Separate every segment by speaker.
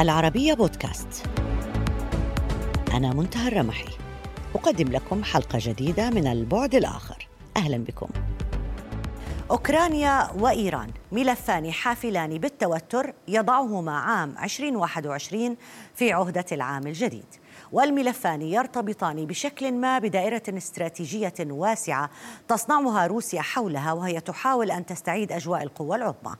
Speaker 1: العربية بودكاست. أنا منتهى الرمحي. أقدم لكم حلقة جديدة من البعد الآخر. أهلا بكم. أوكرانيا وإيران. ملفان حافلان بالتوتر يضعهما عام 2021 في عهدة العام الجديد. والملفان يرتبطان بشكل ما بدائرة استراتيجية واسعة تصنعها روسيا حولها وهي تحاول أن تستعيد أجواء القوى العظمى.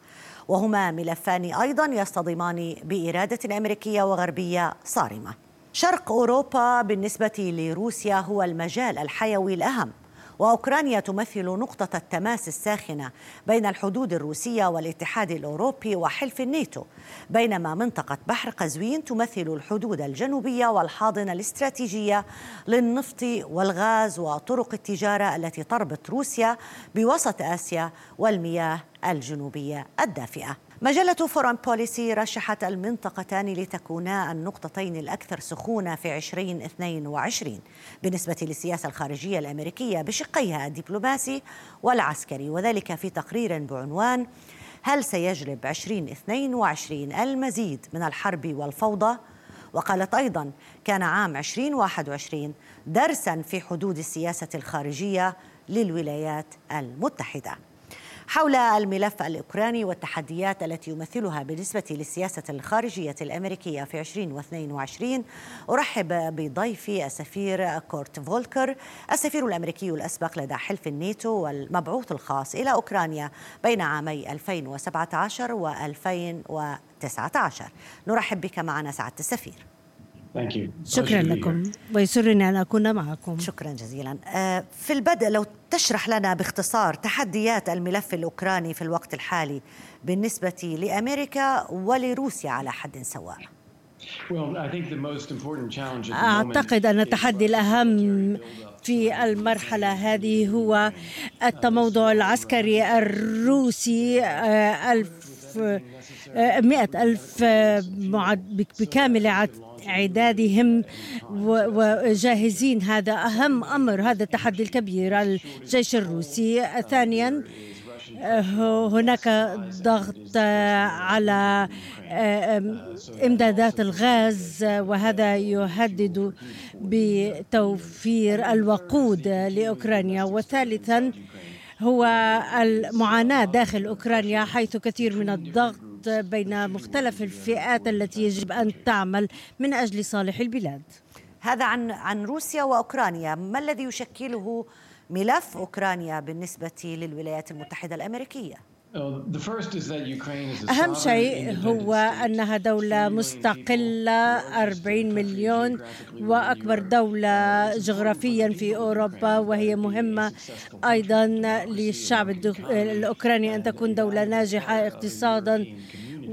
Speaker 1: وهما ملفان أيضا يصطدمان بإرادة أمريكية وغربية صارمة. شرق أوروبا بالنسبة لروسيا هو المجال الحيوي الأهم وأوكرانيا تمثل نقطة التماس الساخنة بين الحدود الروسية والاتحاد الأوروبي وحلف الناتو بينما منطقة بحر قزوين تمثل الحدود الجنوبية والحاضنة الاستراتيجية للنفط والغاز وطرق التجارة التي تربط روسيا بوسط آسيا والمياه الجنوبية الدافئة. مجلة فورن بوليسي رشحت المنطقتان لتكونا النقطتين الأكثر سخونة في 2022 بالنسبة للسياسة الخارجية الأمريكية بشقيها الدبلوماسي والعسكري وذلك في تقرير بعنوان هل سيجلب 2022 المزيد من الحرب والفوضى؟ وقالت أيضا كان عام 2021 درسا في حدود السياسة الخارجية للولايات المتحدة حول الملف الأوكراني والتحديات التي يمثلها بالنسبة للسياسة الخارجية الأمريكية في 2022 أرحب بضيفي السفير كورت فولكر السفير الأمريكي الأسبق لدى حلف الناتو والمبعوث الخاص إلى أوكرانيا بين عامي 2017 و 2019 نرحب بك معنا سعادة السفير.
Speaker 2: شكرا لكم. ويسرني أن أكون معكم.
Speaker 1: شكرا جزيلا. آه، في البدء لو تشرح لنا باختصار تحديات الملف الأوكراني في الوقت الحالي بالنسبة لأمريكا ولروسيا على حد سواء.
Speaker 2: أعتقد أن التحدي الأهم في المرحلة هذه هو التموضع العسكري الروسي آه، ألف آه، مئة ألف بكامل إعدادهم وجاهزين. هذا أهم أمر هذا التحدي الكبير. الجيش الروسي ثانيا هناك ضغط على إمدادات الغاز وهذا يهدد بتوفير الوقود لأوكرانيا. وثالثا هو المعاناة داخل أوكرانيا حيث كثير من الضغط بين مختلف الفئات التي يجب أن تعمل من أجل صالح البلاد.
Speaker 1: هذا عن عن روسيا وأوكرانيا، ما الذي يشكله ملف أوكرانيا بالنسبة للولايات المتحدة الأمريكية؟
Speaker 2: أهم شيء هو أنها دولة مستقلة 40 مليون وأكبر دولة جغرافيا في أوروبا وهي مهمة أيضا للشعب الأوكراني أن تكون دولة ناجحة اقتصادا.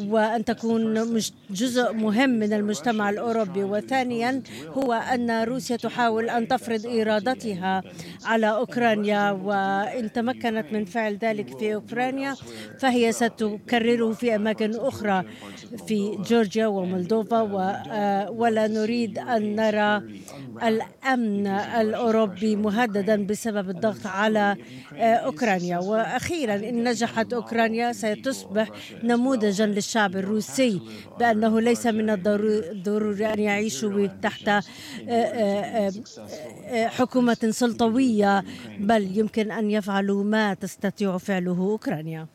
Speaker 2: وأن تكون جزء مهم من المجتمع الأوروبي. وثانيا هو أن روسيا تحاول أن تفرض إرادتها على أوكرانيا وإن تمكنت من فعل ذلك في أوكرانيا فهي ستكرره في أماكن أخرى في جورجيا ومولدوفا ولا نريد أن نرى الأمن الأوروبي مهددا بسبب الضغط على أوكرانيا. وأخيرا إن نجحت أوكرانيا ستصبح نموذجا للشعب الروسي بأنه ليس من الضروري أن يعيشوا تحت آه، آه، آه، حكومة سلطوية بل يمكن أن يفعلوا ما تستطيع فعله أوكرانيا.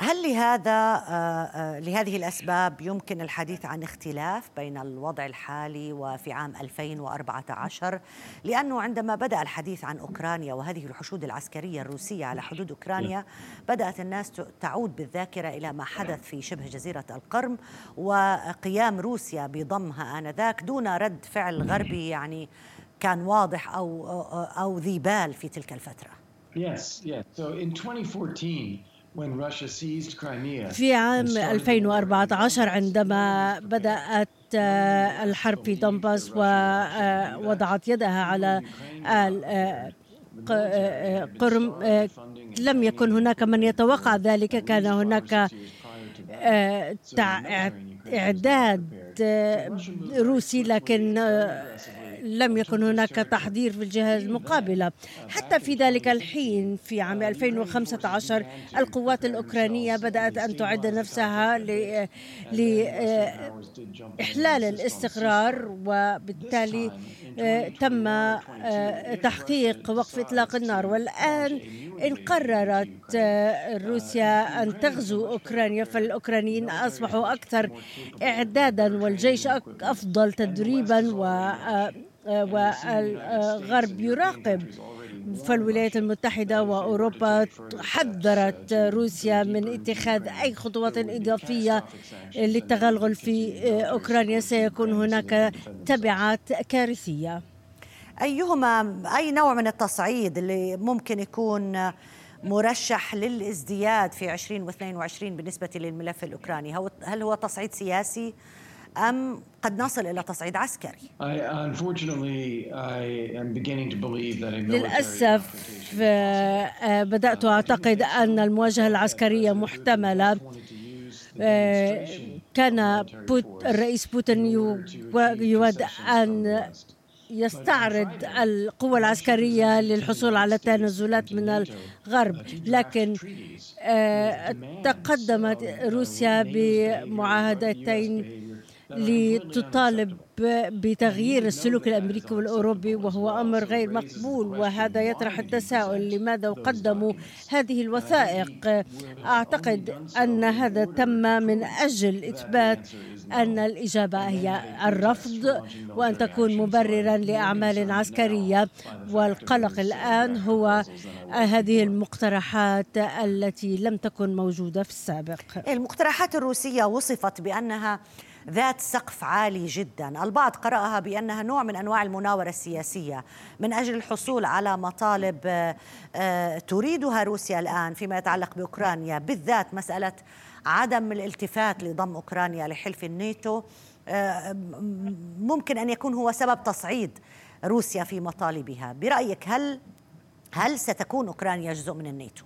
Speaker 1: هل لهذا آه، آه، لهذه الأسباب يمكن الحديث عن اختلاف بين الوضع الحالي وفي عام 2014 لأنه عندما بدأ الحديث عن أوكرانيا وهذه الحشود العسكرية الروسية على حدود أوكرانيا بدأت الناس تعود بالذاكرة إلى ما حدث في شبه جزيرة القرم وقيام روسيا بضمها آنذاك دون رد فعل غربي يعني كان واضح أو أو ذي بال في تلك الفترة.
Speaker 3: Yes, yes. So in 2014
Speaker 2: في عام 2014 عندما بدأت آه، الحرب في دونباس ووضعت يدها على آه، آه، قرم لم يكن هناك من يتوقع ذلك. كان هناك إعداد روسي لكن لم يكن هناك تحضير في الجهة المقابلة حتى في ذلك الحين في عام 2015 القوات الأوكرانية بدأت أن تعد نفسها لإحلال الاستقرار وبالتالي تم تحقيق وقف إطلاق النار. والآن إن قررت روسيا أن تغزو أوكرانيا فالأوكرانيين أصبحوا أكثر إعدادا والجيش أفضل تدريبا والغرب يراقب. فالولايات المتحدة وأوروبا حذرت روسيا من اتخاذ أي خطوات إضافية للتغلغل في أوكرانيا. سيكون هناك تبعات كارثية.
Speaker 1: أيهما أي نوع من التصعيد اللي ممكن يكون مرشح للازدياد في 2022 بالنسبة للملف الأوكراني؟ هل هو تصعيد سياسي أم قد نصل إلى تصعيد عسكري؟
Speaker 2: للأسف آه، بدأت أعتقد أن المواجهة العسكرية محتملة. آه، كان بوت الرئيس بوتين يود أن يستعرض القوة العسكرية للحصول على تنازلات من الغرب. لكن آه، تقدمت روسيا بمعاهدتين لتطالب بتغيير السلوك الأمريكي والأوروبي وهو أمر غير مقبول وهذا يطرح التساؤل لماذا قدموا هذه الوثائق. أعتقد أن هذا تم من أجل إثبات أن الإجابة هي الرفض وأن تكون مبررا لأعمال عسكرية. والقلق الآن هو هذه المقترحات التي لم تكن موجودة في السابق.
Speaker 1: المقترحات الروسية وصفت بأنها ذات سقف عالي جدا. البعض قرأها بأنها نوع من أنواع المناورة السياسية من أجل الحصول على مطالب آه، آه، تريدها روسيا الآن فيما يتعلق بأوكرانيا بالذات مسألة عدم الالتفات لضم أوكرانيا لحلف الناتو. آه، ممكن أن يكون هو سبب تصعيد روسيا في مطالبها. برأيك هل هل ستكون أوكرانيا جزء من الناتو؟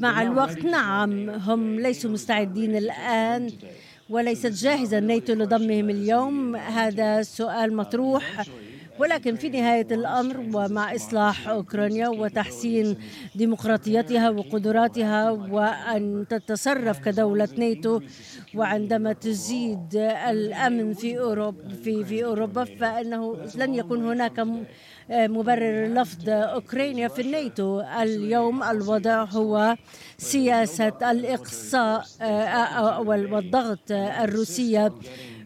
Speaker 2: مع الوقت نعم هم ليسوا مستعدين الآن. وليست جاهزة الناتو لضمهم اليوم. هذا سؤال مطروح. ولكن في نهاية الأمر ومع إصلاح أوكرانيا وتحسين ديمقراطيتها وقدراتها وأن تتصرف كدولة ناتو وعندما تزيد الأمن في أوروبا في في أوروبا فإنه لن يكون هناك مبرر لفظ أوكرانيا في الناتو. اليوم الوضع هو سياسة الإقصاء آه، والضغط الروسية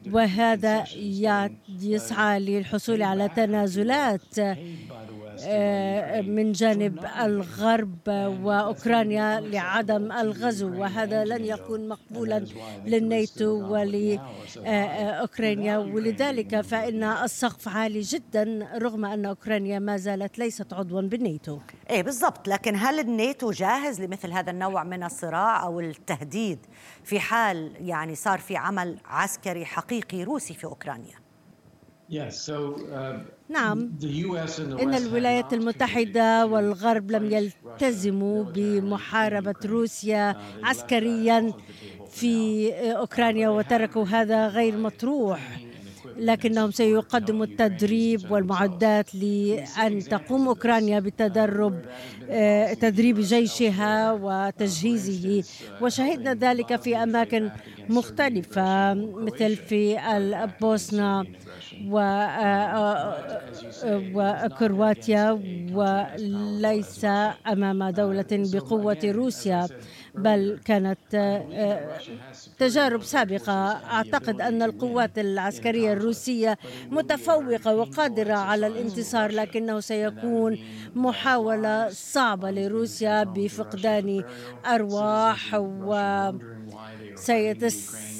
Speaker 2: وهذا يسعى للحصول على تنازلات. من جانب الغرب وأوكرانيا لعدم الغزو وهذا لن يكون مقبولا للناتو ولأوكرانيا ولذلك فإن السقف عالي جدا رغم أن أوكرانيا ما زالت ليست عضوا بالناتو.
Speaker 1: إيه بالضبط لكن هل الناتو جاهز لمثل هذا النوع من الصراع أو التهديد في حال يعني صار في عمل عسكري حقيقي روسي في أوكرانيا؟
Speaker 2: Uh, نعم. إن الولايات المتحدة والغرب لم يلتزموا بمحاربة روسيا uh, عسكريا في أوكرانيا وتركوا هذا غير مطروح. لكنهم سيقدموا التدريب والمعدات لأن تقوم أوكرانيا بتدرب آه، تدريب جيشها وتجهيزه. وشهدنا ذلك في أماكن مختلفة مثل في البوسنة وكرواتيا آه، آه، وليس أمام دولة بقوة روسيا. بل كانت آه، تجارب سابقة. أعتقد أن القوات العسكرية الروسية متفوقة وقادرة على الانتصار لكنه سيكون محاولة صعبة لروسيا بفقدان أرواح و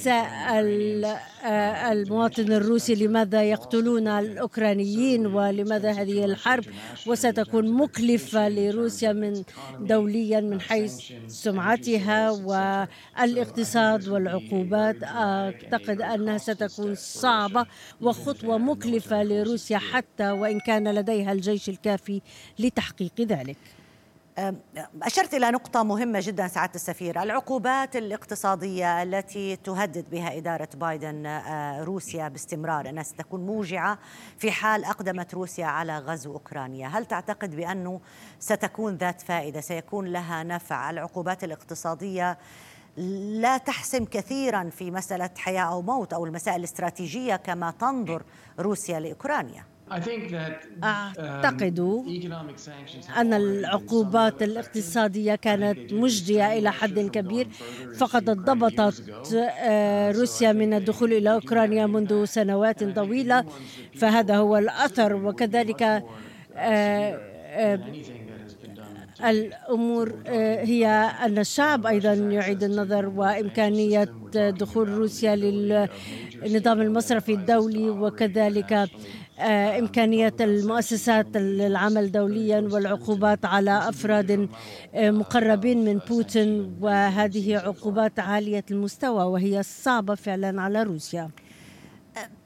Speaker 2: سيتساءل آه، المواطن الروسي لماذا يقتلون الأوكرانيين ولماذا هذه الحرب وستكون مكلفة لروسيا من دوليا من حيث سمعتها والإقتصاد والعقوبات أعتقد أنها ستكون صعبة وخطوة مكلفة لروسيا حتى وإن كان لديها الجيش الكافي لتحقيق ذلك.
Speaker 1: أشرت إلى نقطة مهمة جدا سعادة السفير. العقوبات الاقتصادية التي تهدد بها إدارة بايدن روسيا باستمرار أنها ستكون موجعة في حال أقدمت روسيا على غزو أوكرانيا. هل تعتقد بأنه ستكون ذات فائدة؟ سيكون لها نفع. العقوبات الاقتصادية لا تحسم كثيرا في مسألة حياة أو موت أو المسائل الاستراتيجية كما تنظر روسيا لأوكرانيا.
Speaker 2: أعتقد أن العقوبات الاقتصادية كانت مجدية إلى حد كبير. فقد ضبطت آه، روسيا من الدخول إلى أوكرانيا منذ سنوات طويلة. فهذا هو الأثر. وكذلك آه، آه، الأمور هي أن الشعب أيضا يعيد النظر وإمكانية دخول روسيا للنظام المصرفي الدولي. وكذلك إمكانية المؤسسات العمل دوليا والعقوبات على أفراد آه، مقربين من بوتين وهذه عقوبات عالية المستوى وهي صعبة فعلا على روسيا.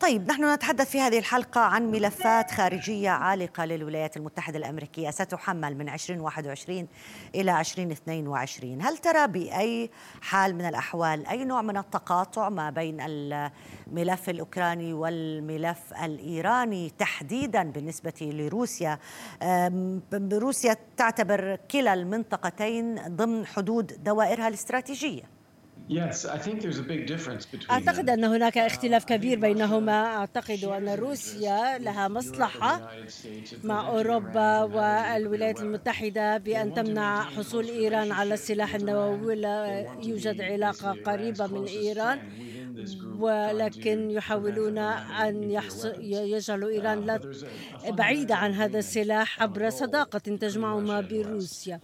Speaker 1: طيب نحن نتحدث في هذه الحلقة عن ملفات خارجية عالقة للولايات المتحدة الأمركية ستحمل من 2021 إلى 2022 هل ترى بأي حال من الأحوال أي نوع من التقاطع ما بين الملف الأوكراني والملف الإيراني تحديدا بالنسبة لروسيا؟ روسيا تعتبر كلا المنطقتين ضمن حدود دوائرها الاستراتيجية.
Speaker 2: أعتقد أن هناك اختلاف كبير بينهما. أعتقد أن روسيا لها مصلحة مع أوروبا والولايات المتحدة بأن تمنع حصول إيران على السلاح النووي. ولا يوجد علاقة قريبة من إيران. ولكن يحاولون أن يجعلوا إيران لا بعيدة عن هذا السلاح عبر صداقة تجمعهما بروسيا.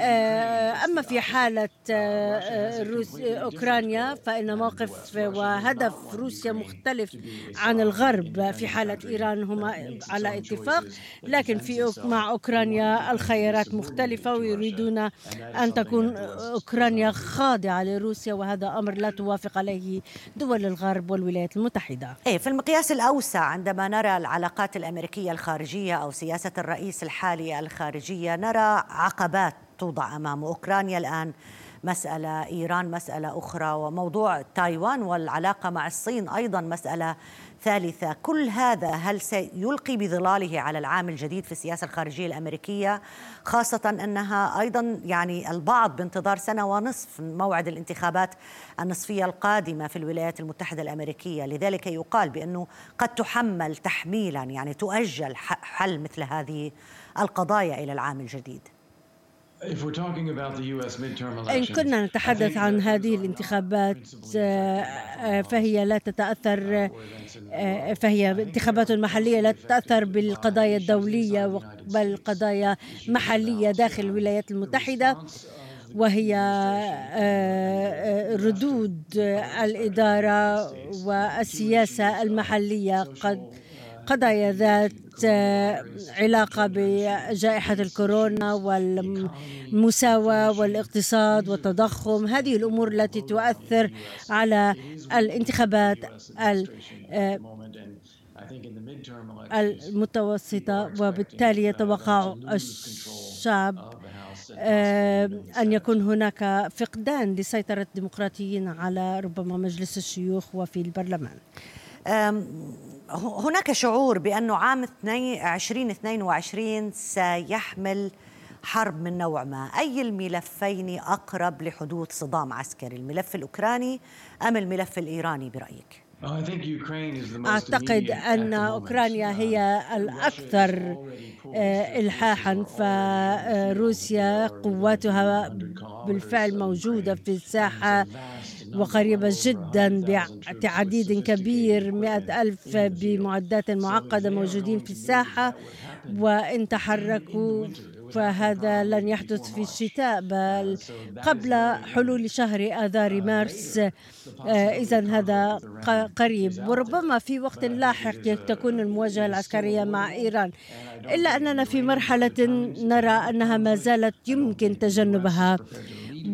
Speaker 2: آه، أما في حالة آه، أوكرانيا فإن موقف وهدف روسيا مختلف عن الغرب. في حالة إيران هما على اتفاق لكن في مع أوكرانيا الخيارات مختلفة ويريدون أن تكون أوكرانيا خاضعة لروسيا وهذا أمر لا توافق عليه دول الغرب والولايات المتحدة.
Speaker 1: إيه في المقياس الأوسع عندما نرى العلاقات الأمريكية الخارجية أو سياسة الرئيس الحالي الخارجية نرى عقبات توضع أمام أوكرانيا الآن مسألة إيران مسألة أخرى وموضوع تايوان والعلاقة مع الصين أيضا مسألة ثالثة. كل هذا هل سيلقي بظلاله على العام الجديد في السياسة الخارجية الأمريكية؟ خاصة أنها أيضا يعني البعض بانتظار سنة ونصف موعد الانتخابات النصفية القادمة في الولايات المتحدة الأمريكية. لذلك يقال بأنه قد تحمل تحميلا يعني تؤجل حل مثل هذه القضايا إلى العام الجديد.
Speaker 2: إن كنا نتحدث عن هذه الانتخابات آه، آه، فهي لا تتأثر آه، فهي انتخابات محلية لا تتأثر بالقضايا الدولية بل قضايا محلية داخل الولايات المتحدة وهي ردود الإدارة والسياسة المحلية قد قضايا ذات آه، علاقة بجائحة الكورونا والمساواة والاقتصاد والتضخم. هذه الأمور التي تؤثر على الانتخابات آه، المتوسطة وبالتالي يتوقع الشعب آه، أن يكون هناك فقدان لسيطرة الديمقراطيين على ربما مجلس الشيوخ وفي البرلمان.
Speaker 1: هناك شعور بأنه عام 2022 سيحمل حرب من نوع ما أي الملفين أقرب لحدوث صدام عسكري الملف الأوكراني أم الملف الإيراني برأيك؟
Speaker 2: أعتقد أن أوكرانيا هي الأكثر آه، إلحاحا فروسيا قواتها بالفعل موجودة في الساحة وقريبة جدا بتعديد كبير مئة ألف بمعدات معقدة موجودين في الساحة وإن تحركوا فهذا لن يحدث في الشتاء بل قبل حلول شهر آذار مارس. آه، إذا هذا قريب. وربما في وقت لاحق تكون المواجهة العسكرية مع إيران. إلا أننا في مرحلة نرى أنها ما زالت يمكن تجنبها.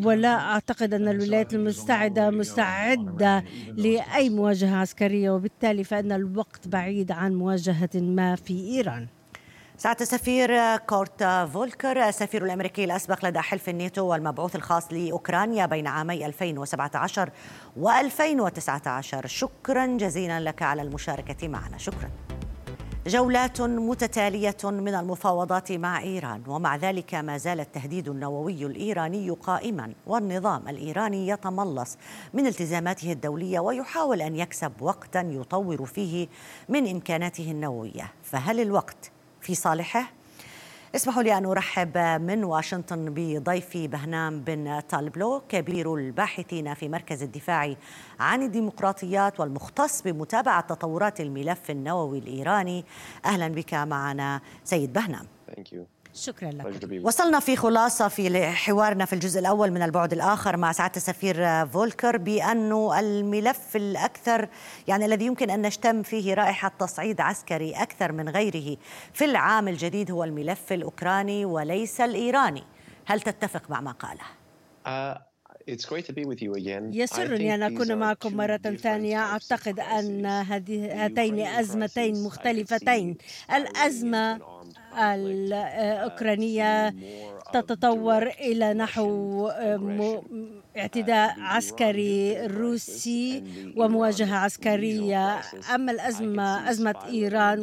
Speaker 2: ولا أعتقد أن الولايات المستعدة مستعدة لأي مواجهة عسكرية وبالتالي فإن الوقت بعيد عن مواجهة ما في إيران.
Speaker 1: سعادة السفير كورت فولكر السفير الأمريكي الأسبق لدى حلف الناتو والمبعوث الخاص لأوكرانيا بين عامي 2017 و2019 شكرا جزيلا لك على المشاركة معنا. شكرا. جولات متتالية من المفاوضات مع إيران ومع ذلك ما زال التهديد النووي الإيراني قائما والنظام الإيراني يتملص من التزاماته الدولية ويحاول أن يكسب وقتا يطور فيه من إمكاناته النووية. فهل الوقت في صالحه؟ اسمحوا لي أن أرحب من واشنطن بضيفي بهنام بن طالبلو كبير الباحثين في مركز الدفاع عن الديمقراطيات والمختص بمتابعة تطورات الملف النووي الإيراني أهلا بك معنا سيد بهنام
Speaker 4: Thank you.
Speaker 2: شكرا لك.
Speaker 1: وصلنا في خلاصة في حوارنا في الجزء الأول من البعد الآخر مع سعادة السفير فولكر بأنه الملف الأكثر يعني الذي يمكن أن نشتم فيه رائحة تصعيد عسكري أكثر من غيره في العام الجديد هو الملف الأوكراني وليس الإيراني. هل تتفق مع ما قاله؟
Speaker 4: Uh, it's great to be with you again. I
Speaker 2: يسرني أن أكون معكم مرة ثانية. أعتقد أن هاتين أزمتين مختلفتين. الأزمة الأوكرانية تتطور إلى نحو م- اعتداء عسكري روسي ومواجهة عسكرية. أما الأزمة أزمة إيران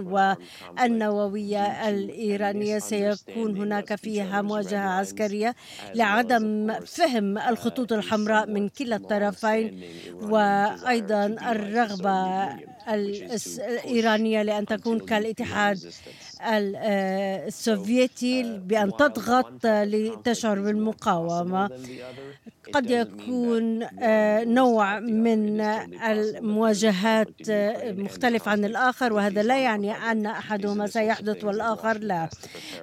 Speaker 2: والنووية الإيرانية سيكون هناك فيها مواجهة عسكرية لعدم فهم الخطوط الحمراء من كلا الطرفين وأيضا الرغبة الإيرانية لأن تكون كالاتحاد. ال- آه، السوفيتي بأن تضغط لتشعر بالمقاومة. قد يكون آه، نوع من المواجهات آه، مختلف عن الآخر وهذا لا يعني أن أحدهما سيحدث والآخر لا.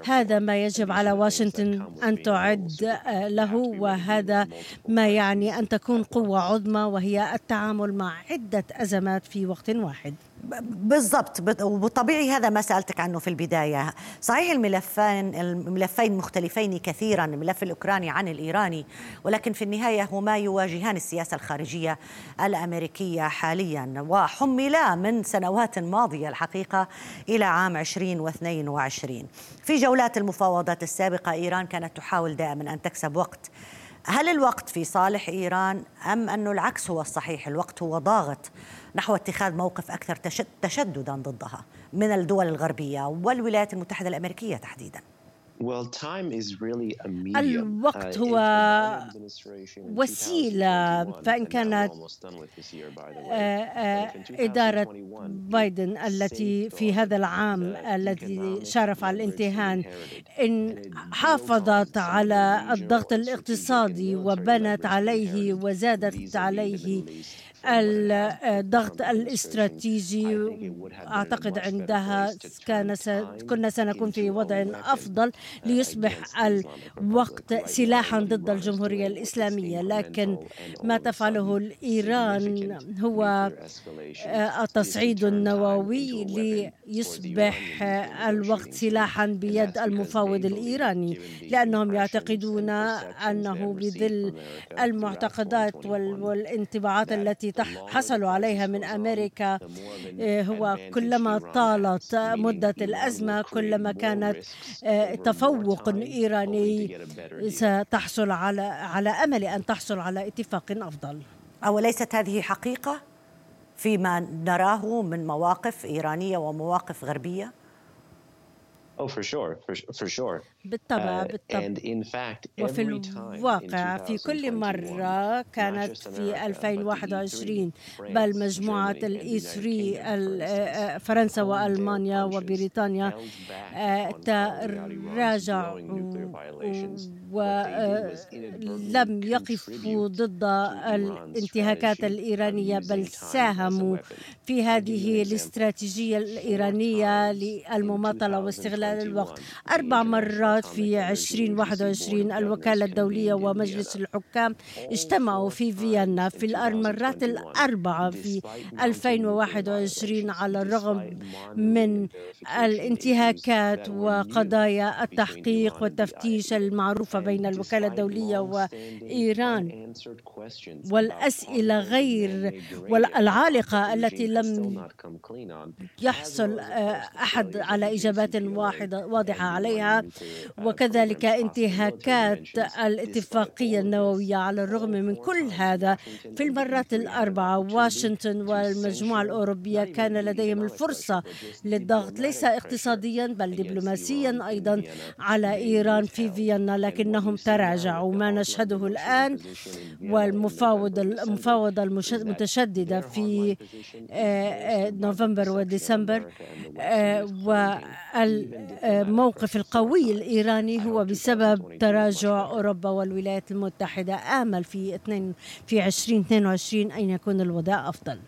Speaker 2: هذا ما يجب على واشنطن أن تعد آه، له وهذا ما يعني أن تكون قوة عظمى وهي التعامل مع عدة أزمات في وقت واحد.
Speaker 1: بالضبط. وبالطبيعي هذا ما سألتك عنه في البداية. صحيح الملفين الملفين مختلفين كثيرا الملف الأوكراني عن الإيراني ولكن في النهاية هما يواجهان السياسة الخارجية الأمريكية حاليا وحملا من سنوات ماضية الحقيقة إلى عام 2022 في جولات المفاوضات السابقة إيران كانت تحاول دائما أن تكسب وقت هل الوقت في صالح إيران أم أنه العكس هو الصحيح؟ الوقت هو ضاغط نحو اتخاذ موقف تشد- تشددا ضدها من الدول الغربية والولايات المتحدة الأمريكية تحديدا.
Speaker 2: الوقت هو وسيلة فإن كانت آه، آه، إدارة بايدن التي في هذا العام الذي شارف على
Speaker 4: الامتهان
Speaker 2: إن حافظت على الضغط الاقتصادي وبنت عليه وزادت عليه الضغط الاستراتيجي أعتقد عندها كان كنا سنكون في وضع أفضل ليصبح الوقت سلاحا ضد الجمهورية الإسلامية. لكن ما تفعله
Speaker 4: ايران
Speaker 2: هو آه، التصعيد النووي ليصبح الوقت سلاحا بيد المفاوض الإيراني لأنهم يعتقدون أنه بظل المعتقدات والانطباعات التي
Speaker 4: التي
Speaker 2: حصلوا عليها من أمريكا آه، هو كلما طالت مدة الأزمة كلما كانت آه، تفوق إيراني. ستحصل على على أمل أن تحصل على اتفاق أفضل.
Speaker 1: أوليست هذه حقيقة فيما نراه من مواقف إيرانية ومواقف غربية؟
Speaker 4: Oh, for sure, for, for sure.
Speaker 2: بالطبع بالطبع.
Speaker 4: Uh, fact,
Speaker 2: وفي الواقع في كل مرة كانت في 2021 بل مجموعة الإي 3 آه،
Speaker 4: آه،
Speaker 2: فرنسا وألمانيا وبريطانيا آه، تراجعوا ولم يقفوا ضد الانتهاكات الإيرانية بل ساهموا في هذه الاستراتيجية الإيرانية للمماطلة واستغلال
Speaker 4: خلال الوقت
Speaker 2: أربع مرات في 2021 الوكالة الدولية ومجلس الحكام اجتمعوا في فيينا في المرات الأربعة في 2021 على الرغم من الانتهاكات وقضايا التحقيق والتفتيش المعروفة بين الوكالة الدولية وإيران والأسئلة غير والعالقة التي لم يحصل آه، أحد على إجابات واحدة. واضحة عليها وكذلك انتهاكات الاتفاقية النووية على الرغم من كل هذا في المرات الأربعة واشنطن والمجموعة الأوروبية كان لديهم الفرصة للضغط ليس اقتصاديا بل دبلوماسيا أيضا على إيران في فيينا لكنهم تراجعوا ما نشهده الآن والمفاوضة المفاوضة المتشددة في آه، آه، نوفمبر وديسمبر آه، والموقف القوي الإيراني هو بسبب تراجع أوروبا والولايات المتحدة آمل في في 2022 أن يكون الوضع أفضل؟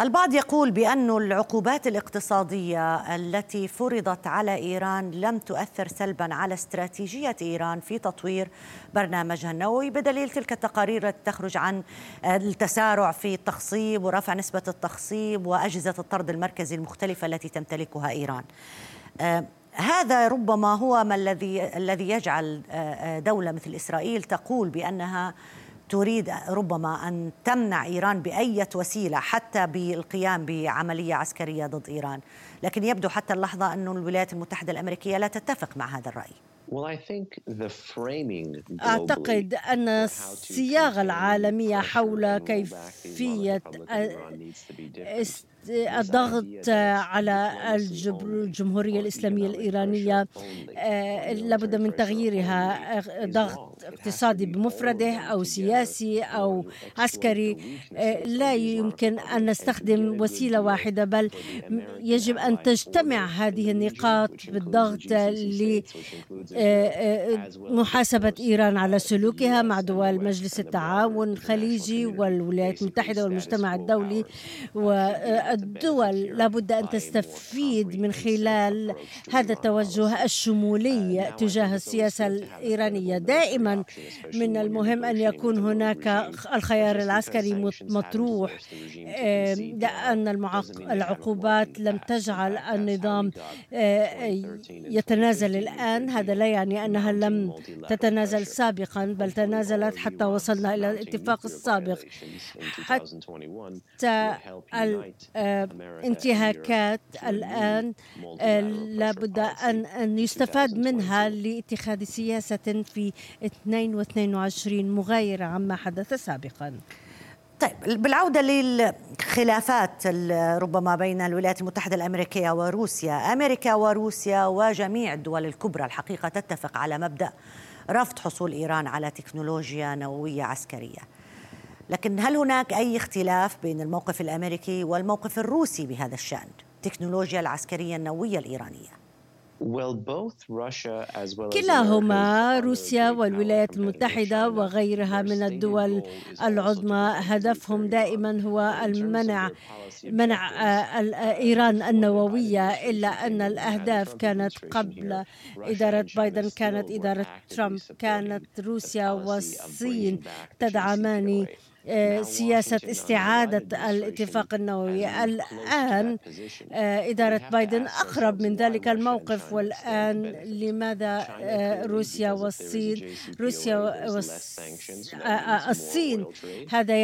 Speaker 1: البعض يقول بأن العقوبات الاقتصادية التي فرضت على إيران لم تؤثر سلبا على استراتيجية إيران في تطوير برنامجها النووي. بدليل تلك التقارير التي تخرج عن التسارع في التخصيب ورفع نسبة التخصيب وأجهزة الطرد المركزي المختلفة التي تمتلكها إيران. هذا ربما هو ما الذي الذي يجعل دولة مثل إسرائيل تقول بأنها تريد ربما أن تمنع إيران بأي وسيلة حتى بالقيام بعملية عسكرية ضد إيران، لكن يبدو حتى اللحظة أن الولايات المتحدة الأمريكية لا تتفق مع هذا الرأي.
Speaker 2: أعتقد أن الصياغة العالمية حول كيفية الضغط على الجمهورية الإسلامية الإيرانية آه، لابد من تغييرها. ضغط اقتصادي بمفرده أو سياسي أو عسكري. آه، لا يمكن أن نستخدم وسيلة واحدة بل يجب أن تجتمع هذه النقاط بالضغط لمحاسبة إيران على سلوكها مع دول مجلس التعاون الخليجي والولايات المتحدة والمجتمع الدولي الدول لابد أن تستفيد من خلال هذا التوجه الشمولي تجاه السياسة الإيرانية. دائما من المهم أن يكون هناك الخيار العسكري مطروح لأن العقوبات لم تجعل النظام يتنازل الآن. هذا لا يعني أنها لم تتنازل سابقا بل تنازلت حتى وصلنا إلى الاتفاق السابق حتى انتهاكات الآن آه، لابد أن أن يستفاد منها لاتخاذ سياسة في 22 مغايرة عما حدث سابقا.
Speaker 1: طيب بالعودة للخلافات ربما بين الولايات المتحدة الأمريكية وروسيا. أمريكا وروسيا وجميع الدول الكبرى الحقيقة تتفق على مبدأ رفض حصول إيران على تكنولوجيا نووية عسكرية. لكن هل هناك أي اختلاف بين الموقف الأمريكي والموقف الروسي بهذا الشأن؟ تكنولوجيا العسكرية النووية الإيرانية.
Speaker 2: كلاهما روسيا والولايات المتحدة وغيرها من الدول العظمى. هدفهم دائما هو المنع منع إيران النووية إلا أن الأهداف كانت قبل إدارة بايدن كانت إدارة ترامب كانت روسيا والصين تدعمان آه، سياسة استعادة الاتفاق النووي. الآن آه، إدارة بايدن أقرب من ذلك الموقف والآن لماذا آه، روسيا والصين روسيا والصين هذا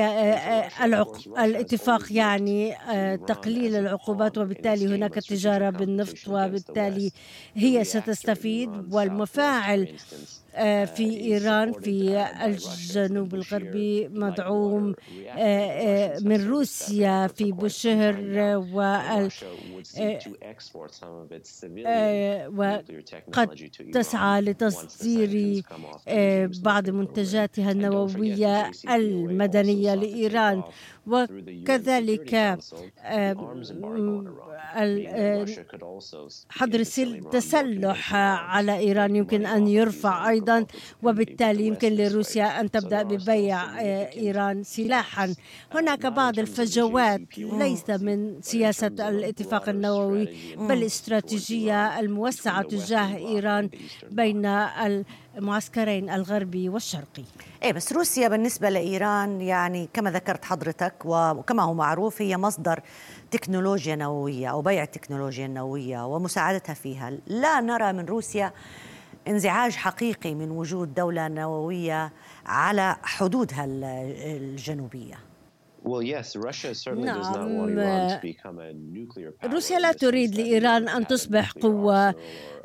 Speaker 2: الاتفاق يعني تقليل العقوبات وبالتالي هناك تجارة بالنفط وبالتالي هي ستستفيد والمفاعل آه، في إيران في الجنوب الغربي مدعوم آه، آه، من روسيا في بوشهر وقد تسعى لتصدير بعض منتجاتها النووية المدنية لإيران. وكذلك حظر التسلح على إيران يمكن أن يرفع أيضا وبالتالي يمكن لروسيا أن تبدأ ببيع إيران سلاحا. هناك بعض الفجوات ليس من سياسة الاتفاق النووي بل الاستراتيجية الموسعة تجاه إيران بين المعسكرين الغربي والشرقي.
Speaker 1: إيه بس روسيا بالنسبة لإيران يعني كما ذكرت حضرتك وكما هو معروف هي مصدر تكنولوجيا نووية أو بيع التكنولوجيا النوويه ومساعدتها فيها. لا نرى من روسيا انزعاج حقيقي من وجود دولة نووية على حدودها الجنوبية.
Speaker 2: نعم. روسيا لا تريد لإيران أن تصبح قوة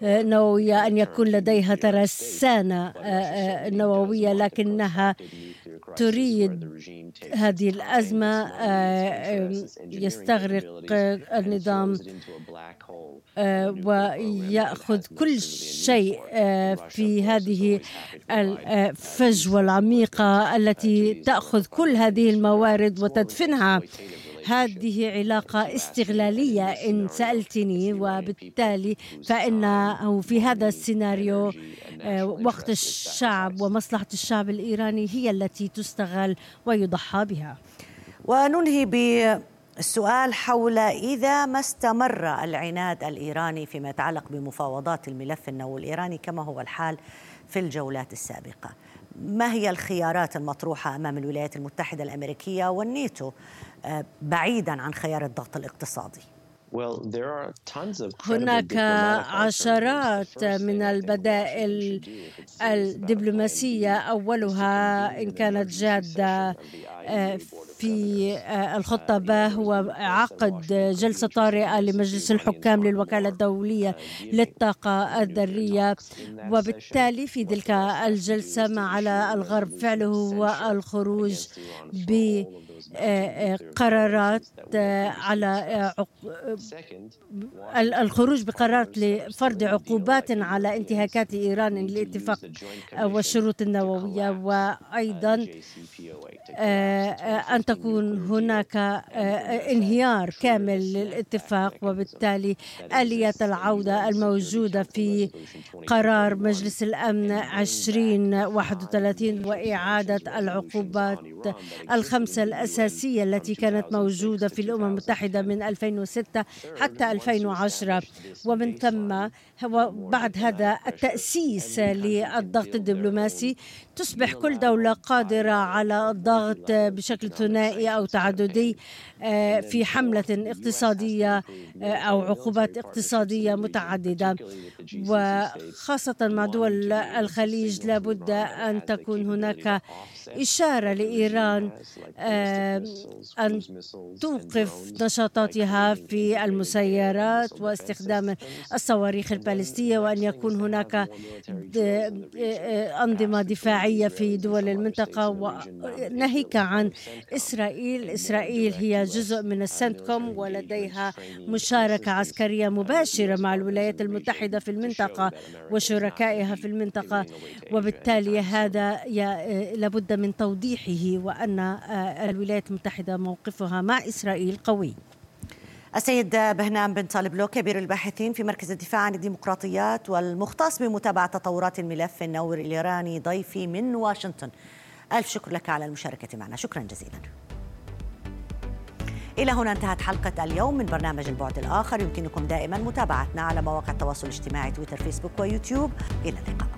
Speaker 2: نووية أن يكون لديها ترسانة نووية لكنها تريد هذه الأزمة يستغرق النظام ويأخذ كل شيء في هذه الفجوة العميقة التي تأخذ كل هذه الموارد وتدفنها هذه علاقة استغلالية. إن سألتني وبالتالي فإنه في هذا السيناريو وقت الشعب ومصلحة الشعب الإيراني هي التي تستغل ويضحى بها.
Speaker 1: وننهي بالسؤال حول إذا ما استمر العناد الإيراني فيما يتعلق بمفاوضات الملف النووي الإيراني كما هو الحال في الجولات السابقة. ما هي الخيارات المطروحة أمام الولايات المتحدة الأمريكية والنيتو بعيدا عن خيار الضغط الاقتصادي؟
Speaker 2: هناك عشرات من البدائل الدبلوماسية. أولها إن كانت جادة في الخطة با هو عقد جلسة طارئة لمجلس الحكام للوكالة الدولية للطاقة الذرية. وبالتالي في تلك الجلسة ما على الغرب فعله هو الخروج ب قرارات على الخروج بقرارات لفرض عقوبات على انتهاكات إيران للاتفاق والشروط النووية وأيضا أن تكون هناك انهيار كامل للاتفاق وبالتالي اليه العودة الموجودة في قرار مجلس الأمن 2031 وإعادة العقوبات الخمسة الأساسية التي كانت موجودة في الأمم المتحدة من 2006 حتى 2010 ومن ثم بعد هذا التأسيس للضغط الدبلوماسي تصبح كل دولة قادرة على الضغط بشكل ثنائي أو تعددي آه، في حملة اقتصادية آه، أو عقوبات اقتصادية متعددة. وخاصة مع دول الخليج لابد أن تكون هناك إشارة لإيران آه، أن توقف نشاطاتها في المسيرات واستخدام الصواريخ البالستية وأن يكون هناك أنظمة دفاعية في دول المنطقة وناهيك عن إسرائيل. إسرائيل هي جزء من السنتكوم ولديها مشاركة عسكرية مباشرة مع الولايات المتحدة في المنطقة وشركائها في المنطقة. وبالتالي هذا لابد من توضيحه وأن الولايات المتحدة موقفها مع إسرائيل قوي.
Speaker 1: السيد بهنام بن طالب لو كبير الباحثين في مركز الدفاع عن الديمقراطيات والمختص بمتابعة تطورات الملف النوري الإيراني ضيفي من واشنطن. ألف شكر لك على المشاركة معنا. شكرا جزيلا. إلى هنا انتهت حلقة اليوم من برنامج البعد الآخر. يمكنكم دائما متابعتنا على مواقع التواصل الاجتماعي تويتر فيسبوك ويوتيوب. إلى اللقاء.